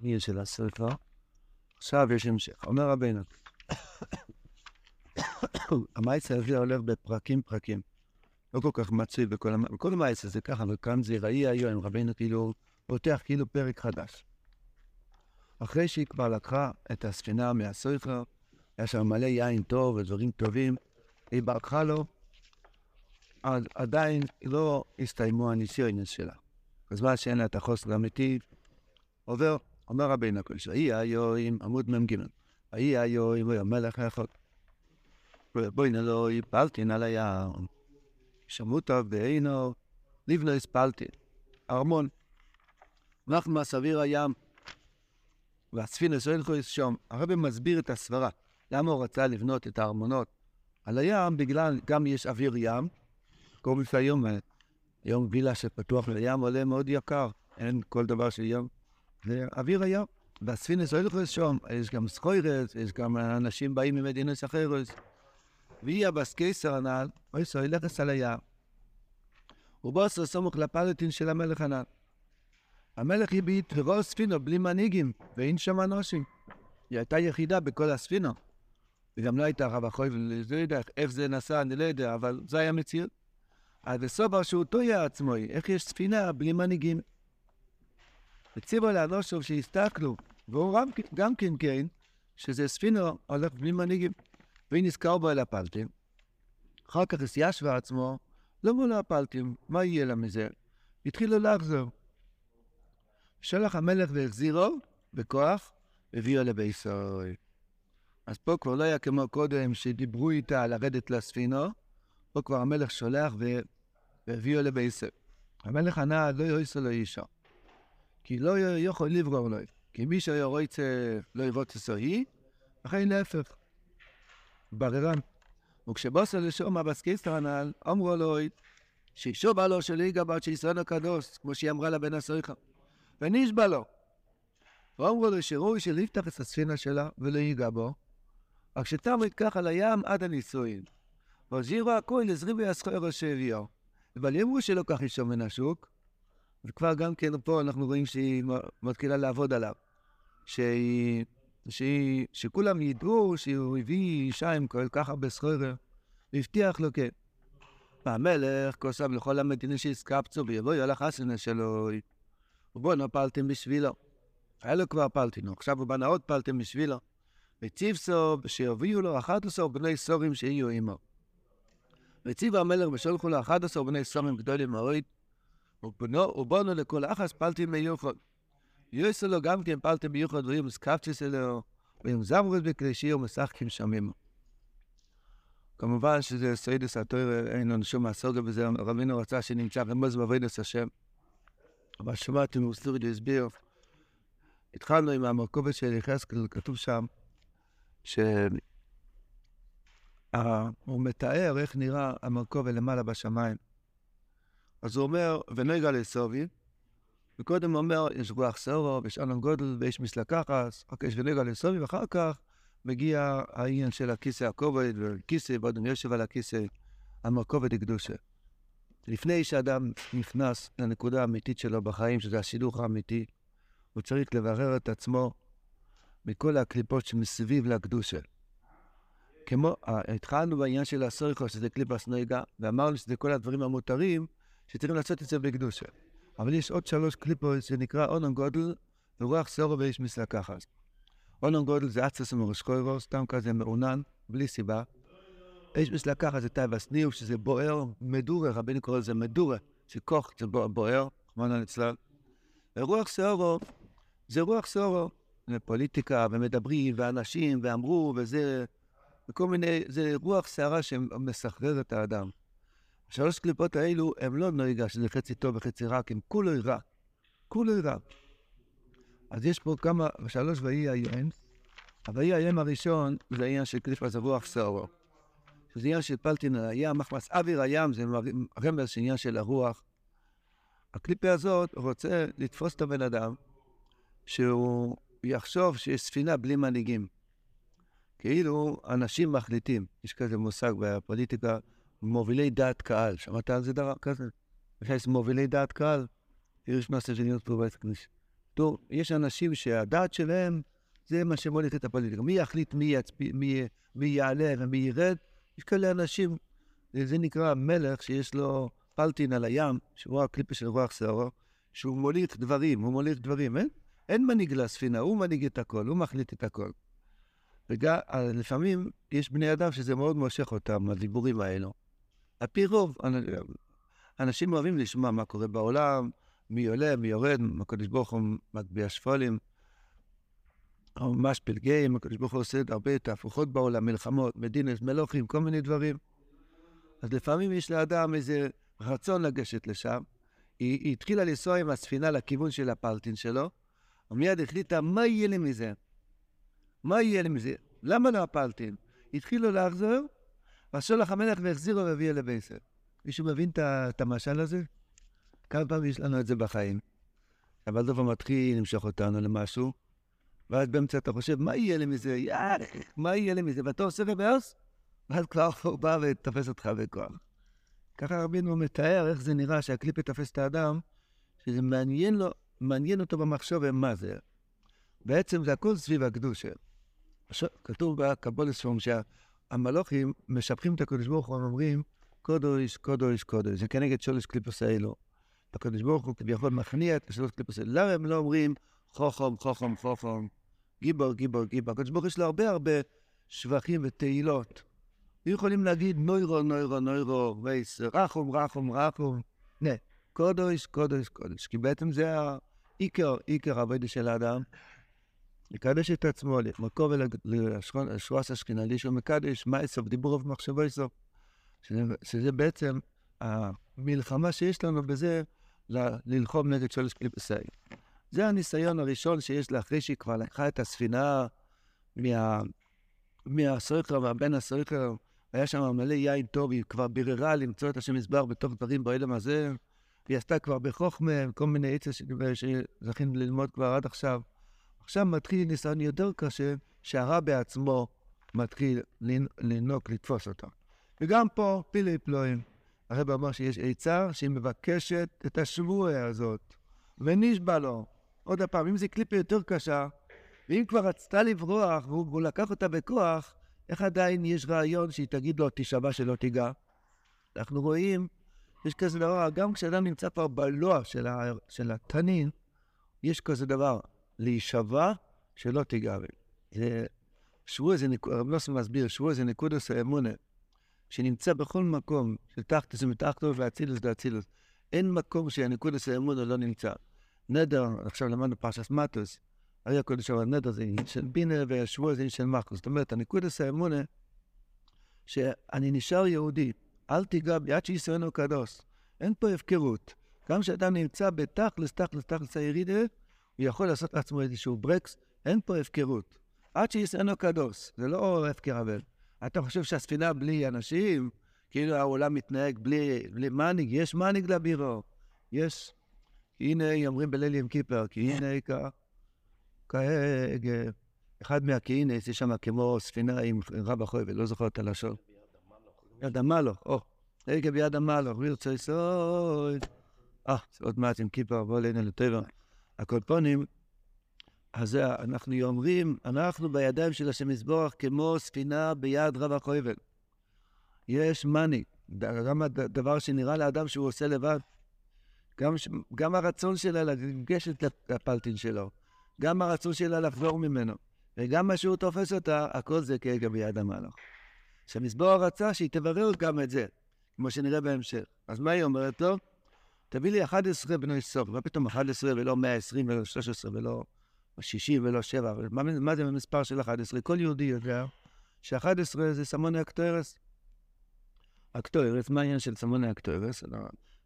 העניין של הספר. עכשיו יש המשך. אומר רבינו, המייסה הזה הולך בפרקים פרקים. לא כל כך מצוי בכל המ... כל המייסה זה ככה, וכאן זה ראי היום, רבינו כאילו פותח כאילו פרק חדש. אחרי שהיא כבר לקחה את הספינה מהסויכר, היה שם מלא יין טוב ודברים טובים, היא ברחה לו, עד, עדיין לא הסתיימו הניסיונות שלה. בזמן שאין לה את החוסר האמיתי, עובר, אומר רבינו הקדוש, ויהי היום, עמוד מ"ג, ויהי היום, ויהי המלך האחד. בואי נלא הפלתין על הים, שמותיו בעינו, לבנו הספלתין, ארמון. אנחנו מהסביר הים, והספינה סוילכו שם. הרבי מסביר את הסברה, למה הוא רצה לבנות את הארמונות על הים, בגלל גם יש אוויר ים, קוראים לזה היום, היום וילה שפתוח לים עולה מאוד יקר, אין כל דבר של ים, זה אוויר הים. והספינה סוילכו שם, יש גם סחוירס, יש גם אנשים באים ממדינות אחרות. והיא הבס קיסר הנ"ל, אוי סוי לכס על הים. ובוסו סמוך לפלטין של המלך הנ"ל. המלך הביט ורואה ספינו בלי מנהיגים, ואין שם אנושים. היא הייתה יחידה בכל הספינו. וגם לא הייתה רב החוי, ולא יודע איך זה נסע, אני לא יודע, אבל זה היה מציאות. אז בסובר שהוא טויה עצמו, איך יש ספינה בלי מנהיגים? הציבו לאנושוב שהסתכלו, והוא גם כן כן, שזה ספינו הולך בלי מנהיגים. והיא נזכר בו אל הפלטים. אחר כך ישבה עצמו, לא מול הפלטים, מה יהיה לה מזה? התחילו לחזור. שלח המלך והחזירו בכוח, והביאו לביסוי. אז פה כבר לא היה כמו קודם שדיברו איתה לרדת לספינו, פה כבר המלך שולח והביאו לביסוי. המלך ענה, לא יויסו לו אישה. כי לא יכול לברור לו. כי מי שהיה רוצה לא יבוץ היא, לכן להפך. בררן. וכשבוסר לשום אבס קיסטר הנ"ל, אמרו לו, שישוב לו של ליגה בת שישראל הקדוש, כמו שהיא אמרה לבן הסויכה. ונשבע לו. ואמרו לו שראוי שלפתח את הספינה שלה ולא ייגע בו, רק שתעמד כך על הים עד הנישואין. והזהירו הכל לזריבי הסחורו שהביאו. אבל אמרו שלא כך ישום מן השוק, וכבר גם כן פה אנחנו רואים שהיא מתחילה לעבוד עליו. שהיא, שהיא, שכולם ידעו שהוא הביא אישה עם כל כך הרבה סחורו, והבטיח לו כן. והמלך כוסם לכל המדינה שהסקפצו ויבואו על החסנה שלו. ובואו פלטים בשבילו. היה לו כבר פלטינו, עכשיו הוא בנה עוד פלטים בשבילו. וציב סו, שיביאו לו 11 בני סורים שיהיו עמו. וציב המלך ושולחו לו 11 בני סורים גדולים מאוד, ובונו לכל אחס פלטים מיוחד. יועשו לו גם כן פלטים מיוחד, ויהיו מסקפצ'ס אלו, ויהיו זמרות שיר ומשחקים שמים. כמובן שזה סיידס התואר, אין לנו שום מהסוגה בזה, רבינו רצה שנמצא רמוז בעבודת השם. אבל שמעתי מאוסטורי הסביר, התחלנו עם המרכובת של יחזקאל, כתוב שם, שהוא מתאר איך נראה המרכובת למעלה בשמיים. אז הוא אומר, ונגע לסובי, וקודם הוא אומר, יש רוח סורו, ויש אלון גודל, ויש מסלקחס, אוקיי, יש ונגע לסובי, ואחר כך מגיע העניין של הכיסא הכובד, וכיסא, ועוד יושב על הכיסא, המרכובת הקדושה. לפני שאדם נכנס לנקודה האמיתית שלו בחיים, שזה השידוך האמיתי, הוא צריך לברר את עצמו מכל הקליפות שמסביב לקדושה. כמו, התחלנו בעניין של הסוריכו, שזה קליפס נויגה, ואמרנו שזה כל הדברים המותרים, שצריכים לעשות את זה בקדושה. אבל יש עוד שלוש קליפות שנקרא אונון גודל ורוח סורו ויש מסלקחת. אונון גודל זה אצס ומרשקוירו, סתם כזה מעונן, בלי סיבה. יש מסלקחת זה טייבס ניו, שזה בוער, מדורה, רבינו קורא לזה מדורה, שכוח זה בוער, רחמנא ליצלן. ורוח סורו, זה רוח סורו, פוליטיקה, ומדברים, ואנשים, ואמרו, וזה, וכל מיני, זה רוח סערה שמסחרר את האדם. שלוש קליפות האלו הם לא נויגה, שזה חצי טוב וחצי רע, כי הם כולו רע. כולו רע. אז יש פה כמה, שלוש ויהי היום, הויהי היום הראשון זה העניין של קליפה זה רוח סורו. שזה עניין של פלטין על הים, מחמס אוויר הים, זה רמז של עניין של הרוח. הקליפה הזאת רוצה לתפוס את הבן אדם, שהוא יחשוב שיש ספינה בלי מנהיגים. כאילו אנשים מחליטים, יש כזה מושג בפוליטיקה, מובילי דעת קהל. שמעת על זה דבר כזה? יש מובילי דעת קהל. יש מה שזה להיות פה בעצם. טוב, יש אנשים שהדעת שלהם זה מה שמוליך את הפוליטיקה. מי יחליט מי, יצפי, מי, מי יעלה ומי ירד? יש כאלה אנשים, זה נקרא מלך שיש לו פלטין על הים, שהוא הקליפה של רוח שערו, שהוא מוליך דברים, הוא מוליך דברים. אין, אין מנהיג לספינה, הוא מנהיג את הכל, הוא מחליט את הכל. ולפעמים יש בני אדם שזה מאוד מושך אותם, הדיבורים האלו. על פי רוב, אנשים אוהבים לשמוע מה קורה בעולם, מי עולה, מי יורד, הקדוש ברוך הוא מטביע שפולים, או ממש פלגים, הקדוש ברוך הוא עושה הרבה תהפוכות בעולם, מלחמות, מדינס, מלוכים, כל מיני דברים. אז לפעמים יש לאדם איזה רצון לגשת לשם. היא, היא התחילה לנסוע עם הספינה לכיוון של הפלטין שלו, ומיד החליטה, מה יהיה לי מזה? מה יהיה לי מזה? למה לא הפלטין? התחילו לחזור, לך המלך והחזירו והביאו לבייסר. מישהו מבין את המשל הזה? כמה פעמים יש לנו את זה בחיים. אבל דבר מתחיל למשוך אותנו למשהו, ואז באמצע אתה חושב, מה יהיה לי מזה? יאללה, מה יהיה לי מזה? ואתה עושה רוורס, ואז כבר הוא בא ותופס אותך בכוח. ככה רבינו מתאר איך זה נראה שהקליפ יתפס את האדם, שזה מעניין לו, מעניין אותו במחשוב מה זה. בעצם זה הכל סביב הקדושה. כתוב בקבולת שום שהמלוכים משבחים את הקדוש ברוך הוא, אומרים, קודש, קודש, קודש. זה כנגד שולש קליפוס האלו. הקדוש ברוך הוא כביכול מכניע את השלוש קליפוס האלו. למה הם לא אומרים חוכם, חוכם, חוכם, גיבור, גיבור, גיבור? הקדוש ברוך יש לו הרבה הרבה שבחים ותהילות. יכולים להגיד נוירו, נוירו, נוירו, וייס, רחום, רחום, רחום. נה, קודש, קודש, קודש. כי בעצם זה העיקר, עיקר העבודה של האדם. לקדש את עצמו, להתמקור ולשרוס אשכנזי שהוא מקדש, מה יסוף, דיבור רב מחשבו יסוף. שזה, שזה בעצם המלחמה שיש לנו בזה ל- ללחום נגד שולש קליפסי. זה הניסיון הראשון שיש לה אחרי שהיא כבר לקחה את הספינה מה, מהסויכר, מהבן הסויכר, היה שם מלא יין טוב, היא כבר ביררה למצוא את השם מזבר בתוך דברים באילם הזה. היא עשתה כבר בחוכמה, כל מיני עצה שזכינו ללמוד כבר עד עכשיו. עכשיו מתחיל ניסיון יותר קשה, שהרע בעצמו מתחיל לנוק, לתפוס אותה. וגם פה פילי פלואים. הרב אמר שיש עצה שהיא מבקשת את השבועה הזאת, ונשבע לו. עוד פעם, אם זו קליפה יותר קשה, ואם כבר רצתה לברוח והוא לקח אותה בכוח, איך עדיין יש רעיון שהיא תגיד לו, תישבע שלא תיגע? אנחנו רואים, יש כזה דבר, גם כשאדם נמצא כבר בלוע של, ה, של התנין, יש כזה דבר, להישבע שלא תיגע. זה, שבוע זה נקודה, רב נוסף מסביר, שבוע זה נקודוס האמונה, שנמצא בכל מקום, של תחתוס ומתחתו ואצילוס דאצילוס. אין מקום שהנקודוס האמונה לא נמצא. נדר, עכשיו למדנו פרשת מטוס, הרי הקודש אבל נדר זה עניין של בינה והשבוע זה עניין של מחוס. זאת אומרת, הנקודוס האמונה, שאני נשאר יהודי, אל תיגע בי עד שישראלנו קדוש. אין פה הפקרות. גם כשאדם נמצא בתכלס, תכלס, תכלס הירידה, הוא יכול לעשות לעצמו איזשהו ברקס, אין פה הפקרות. עד שישאנו קדוש, זה לא הפקר אבל. אתה חושב שהספינה בלי אנשים, כאילו העולם מתנהג בלי, בלי מנהיג, יש מנהיג לבירו. יש, הנה אומרים בליל ים כיפר, כי הנה כ... אחד מהכהינס, יש שם כמו ספינה עם רב החובל, לא זוכר את הלשון. ביד המלוך, או, רגע ביד המלוך, וירצה סוד. אה, עוד מעט עם כיפר, בוא אלינו לטבע. הקולפונים, אז אנחנו אומרים, אנחנו בידיים של השם יזבורך כמו ספינה ביד רב החובל. יש מאני, גם הדבר שנראה לאדם שהוא עושה לבד, גם, גם הרצון שלה לגשת לפלטין שלו, גם הרצון שלה לחזור ממנו, וגם מה שהוא תופס אותה, הכל זה כרגע ביד המלוך. שהמזבורך רצה שהיא תברר גם את זה, כמו שנראה בהמשך. אז מה היא אומרת לו? תביא לי 11 בני סוף, מה פתאום 11 ולא 120 ולא 13 ולא 60 ולא 7, מה, מה זה המספר של 11? כל יהודי יודע ש-11 זה סמוני אקטוארס. אקטוארס, מה העניין של סמוני אקטוארס?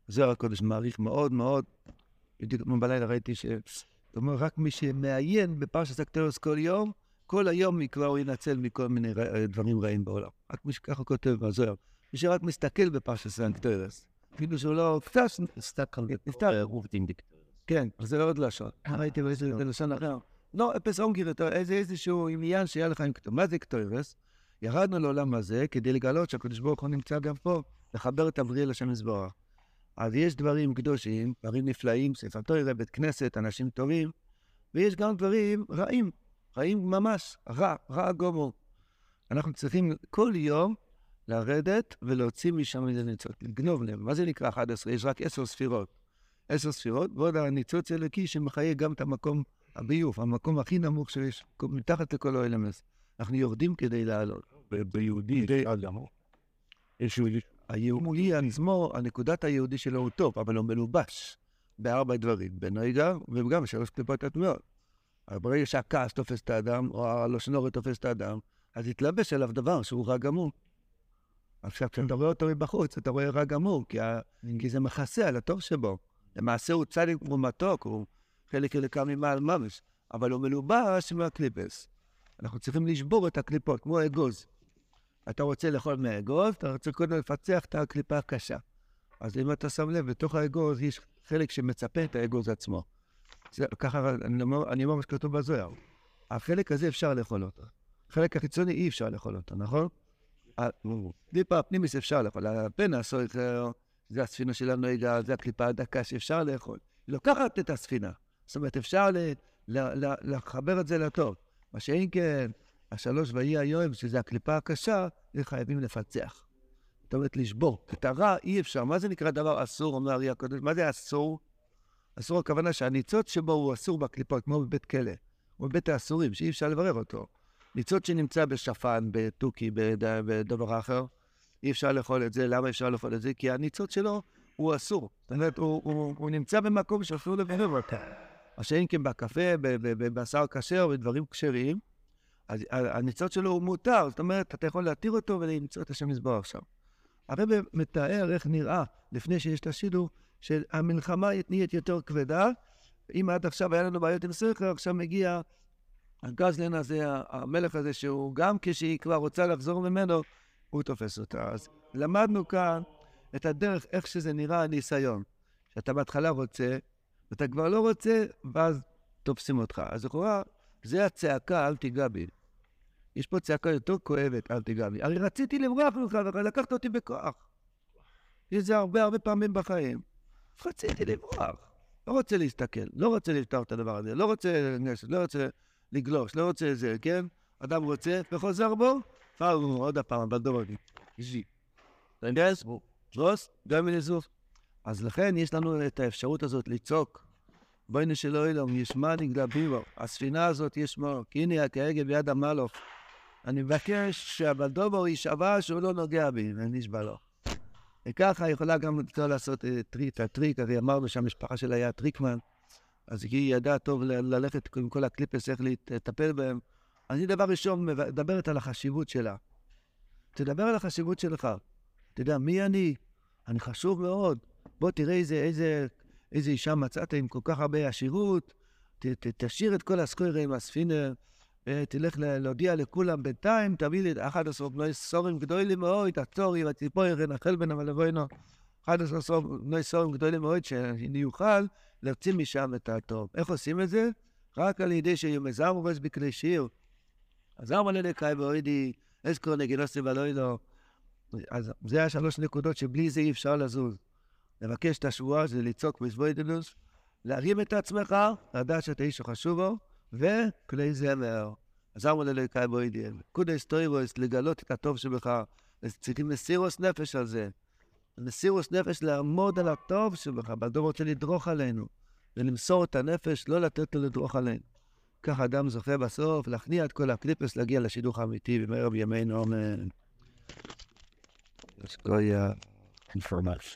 זוהר הקודש מעריך מאוד מאוד, בדיוק כמו בלילה ראיתי ש... זאת אומרת, רק מי שמעיין בפרשת אקטוארס כל יום, כל היום כבר הוא ינצל מכל מיני דברים רעים בעולם. רק מי שככה כותב בזוהר. מי שרק מסתכל בפרשת אקטוארס. אפילו שהוא לא קצת נסתר. כן, זה לא עוד לשון. ראיתי באיזה לשון אחר. לא, אפס אונגיר, איזשהו עניין שהיה לך עם כתוב. מה זה כתובס? ירדנו לעולם הזה כדי לגלות שהקדוש ברוך הוא נמצא גם פה, לחבר את הבריאה לשם יזבורך. אז יש דברים קדושים, דברים נפלאים, ספר תוירה, בית כנסת, אנשים טובים, ויש גם דברים רעים, רעים ממש, רע, רע גומו. אנחנו צריכים כל יום לרדת ולהוציא משם איזה ניצוץ, לגנוב להם. מה זה נקרא 11? יש רק עשר ספירות. עשר ספירות, ועוד הניצוץ אלוקי שמחיה גם את המקום הביוב, המקום הכי נמוך שיש, מתחת לכל האלמס. אנחנו יורדים כדי לעלות. ביהודי, יש יהודי. היהודי עצמו, הנקודת היהודי שלו הוא טוב, אבל הוא מלובש בארבע דברים, בנויגה וגם בשלוש קליפות הטמעות. אבל ברגע שהכעס תופס את האדם, או הלושנורת תופס את האדם, אז יתלבש עליו דבר שהוא רע גמור. עכשיו, כשאתה רואה אותו מבחוץ, אתה רואה רע גמור, כי, ה... כי זה מכסה על הטוב שבו. למעשה הוא צדיק הוא מתוק, הוא חלק ילקה ממעל ממש, אבל הוא מלובש מהקליפס. אנחנו צריכים לשבור את הקליפות, כמו אגוז. אתה רוצה לאכול מהאגוז, אתה רוצה קודם לפצח את הקליפה הקשה. אז אם אתה שם לב, בתוך האגוז יש חלק שמצפה את האגוז עצמו. זה, ככה אני אומר, אני אומר מה שכתוב בזוהר. החלק הזה אפשר לאכול אותו. החלק החיצוני אי אפשר לאכול אותו, נכון? הקליפה הפנימיס אפשר לאכול. הפן הסויכר, זה הספינה של הנויגה, זה הקליפה הדקה שאפשר לאכול. היא לוקחת את הספינה. זאת אומרת, אפשר לחבר את זה לטוב. מה שאין כן, השלוש ויהי היום, שזה הקליפה הקשה, זה חייבים לפצח. זאת אומרת, לשבור. את הרע אי אפשר. מה זה נקרא דבר אסור, אומר אריה הקודש? מה זה אסור? אסור הכוונה שהניצוץ שבו הוא אסור בקליפות, כמו בבית כלא. הוא בבית האסורים, שאי אפשר לברר אותו. ניצוץ שנמצא בשפן, בתוכי, בדבר אחר, אי אפשר לאכול את זה. למה אפשר לאכול את זה? כי הניצוץ שלו הוא אסור. זאת אומרת, הוא, הוא, הוא נמצא במקום שאסור לברר אותו. מה שאין כן בקפה, בבשר כשר, בדברים כשרים, אז הניצוץ שלו הוא מותר, זאת אומרת, אתה יכול להתיר אותו ולמצוא את השם מזבוח עכשיו. הרב מתאר איך נראה, לפני שיש את השידור, שהמלחמה נהיית יותר כבדה. אם עד עכשיו היה לנו בעיות עם סכר, עכשיו מגיע הגזלן הזה, המלך הזה, שהוא גם כשהיא כבר רוצה לחזור ממנו, הוא תופס אותה. אז למדנו כאן את הדרך, איך שזה נראה הניסיון. שאתה בהתחלה רוצה, ואתה כבר לא רוצה, ואז תופסים אותך. אז לכאורה, זה הצעקה, אל תיגע בי. יש פה צעקה יותר כואבת, אל תיגע בי. הרי רציתי לברוח ממך, ולקחת אותי בכוח. יש זה הרבה הרבה פעמים בחיים. רציתי לברוח. לא רוצה להסתכל, לא רוצה לפתוח את הדבר הזה, לא רוצה לנשת, לא רוצה לגלוש, לא רוצה זה, כן? אדם רוצה וחוזר בו, פעם עוד הפעם, בדורני. אישי. אתה יודע? רוס, גם מלזוף. אז לכן יש לנו את האפשרות הזאת לצעוק. בואי נשאלו אילום, ישמע נגלה ביבו. הספינה הזאת ישמור, כי הנה כהגה ביד המלוך. אני מבקש שהבלדובו יישבע שהוא לא נוגע בי, ונשבע לו. וככה יכולה גם לעשות אה, את הטריק, הרי אמרנו שהמשפחה שלה היה טריקמן, אז היא ידעה טוב ללכת עם כל הקליפס, איך לטפל בהם. אז היא דבר ראשון מדברת על החשיבות שלה. תדבר על החשיבות שלך. יודע, מי אני? אני חשוב מאוד. בוא תראה איזה, איזה, איזה אישה מצאת עם כל כך הרבה עשירות, תשאיר את כל הסקוירים, הספינר, אה, תלך להודיע לכולם בינתיים, תביא לי 11 בני סורים גדולים מאוד, הצורי והציפוי רנחל בן המלבוינו, 11 בני סורים גדולים מאוד, שאני אוכל להוציא משם את הטוב. איך עושים את זה? רק על ידי שיומזר ובס בכלי שיר. אז ארבע לנקאי ואוידי, אסקור נגינוסי ולוידו. אז זה השלוש נקודות שבלי זה אי אפשר לזוז. לבקש את השבועה זה לצעוק בסבוידנוס, להרים את עצמך, לדעת שאתה איש שחשוב בו, וכלי זמר. אז אמרו ללקאי בוידיאל. קודש טויבוס, לגלות את הטוב שבך. צריכים מסירוס נפש על זה. מסירוס נפש לעמוד על הטוב שבך, בדור רוצה לדרוך עלינו. ולמסור את הנפש, לא לתת לו לדרוך עלינו. כך אדם זוכה בסוף להכניע את כל הקליפס, להגיע לשידוך האמיתי במהר בימינו, אמן. אז כל יא אינפורמציה.